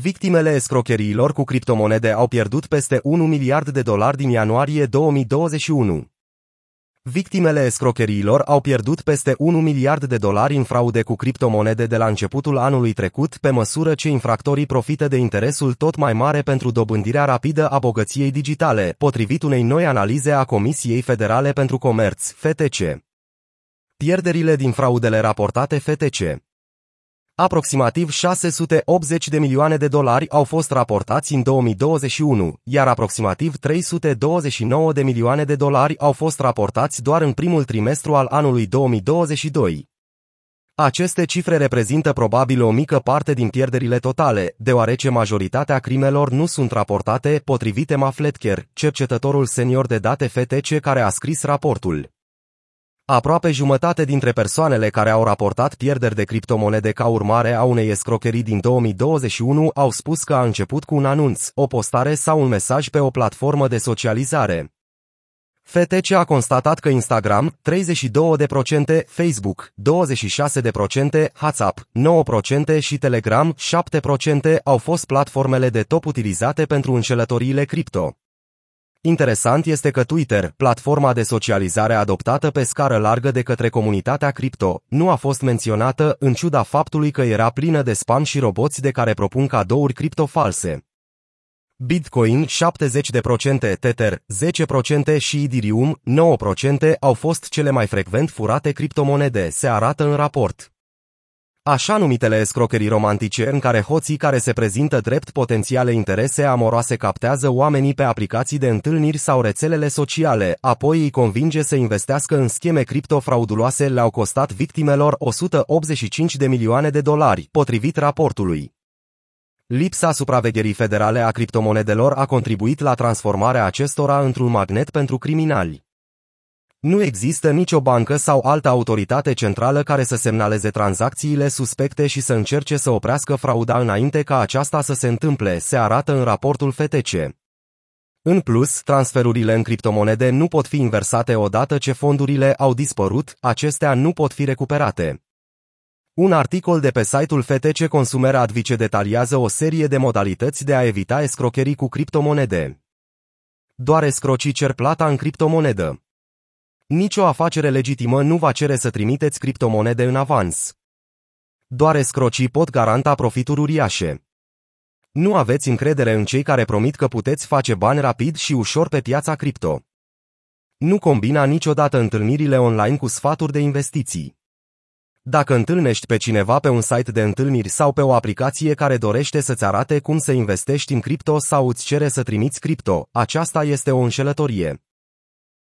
Victimele escrocheriilor cu criptomonede au pierdut peste 1 miliard de dolari din ianuarie 2021. Victimele escrocheriilor au pierdut peste 1 miliard de dolari în fraude cu criptomonede de la începutul anului trecut, pe măsură ce infractorii profită de interesul tot mai mare pentru dobândirea rapidă a bogăției digitale, potrivit unei noi analize a Comisiei Federale pentru Comerț, FTC. Pierderile din fraudele raportate FTC Aproximativ 680 de milioane de dolari au fost raportați în 2021, iar aproximativ 329 de milioane de dolari au fost raportați doar în primul trimestru al anului 2022. Aceste cifre reprezintă probabil o mică parte din pierderile totale, deoarece majoritatea crimelor nu sunt raportate, potrivit Emma Fletcher, cercetătorul senior de date FTC care a scris raportul. Aproape jumătate dintre persoanele care au raportat pierderi de criptomonede ca urmare a unei escrocherii din 2021 au spus că a început cu un anunț, o postare sau un mesaj pe o platformă de socializare. FTC a constatat că Instagram 32%, Facebook 26%, WhatsApp 9% și Telegram 7% au fost platformele de top utilizate pentru înșelătoriile cripto. Interesant este că Twitter, platforma de socializare adoptată pe scară largă de către comunitatea cripto, nu a fost menționată în ciuda faptului că era plină de spam și roboți de care propun cadouri cripto false. Bitcoin 70%, Tether 10% și Ethereum 9% au fost cele mai frecvent furate criptomonede, se arată în raport. Așa numitele escrocherii romantice în care hoții care se prezintă drept potențiale interese amoroase captează oamenii pe aplicații de întâlniri sau rețelele sociale, apoi îi convinge să investească în scheme criptofrauduloase le-au costat victimelor 185 de milioane de dolari, potrivit raportului. Lipsa supravegherii federale a criptomonedelor a contribuit la transformarea acestora într-un magnet pentru criminali. Nu există nicio bancă sau altă autoritate centrală care să semnaleze tranzacțiile suspecte și să încerce să oprească frauda înainte ca aceasta să se întâmple, se arată în raportul FTC. În plus, transferurile în criptomonede nu pot fi inversate odată ce fondurile au dispărut, acestea nu pot fi recuperate. Un articol de pe site-ul FTC Consumer Advice detaliază o serie de modalități de a evita escrocherii cu criptomonede. Doar escrocii cer plata în criptomonedă. Nicio afacere legitimă nu va cere să trimiteți criptomonede în avans. Doar escrocii pot garanta profituri uriașe. Nu aveți încredere în cei care promit că puteți face bani rapid și ușor pe piața cripto. Nu combina niciodată întâlnirile online cu sfaturi de investiții. Dacă întâlnești pe cineva pe un site de întâlniri sau pe o aplicație care dorește să-ți arate cum să investești în cripto sau îți cere să trimiți cripto, aceasta este o înșelătorie.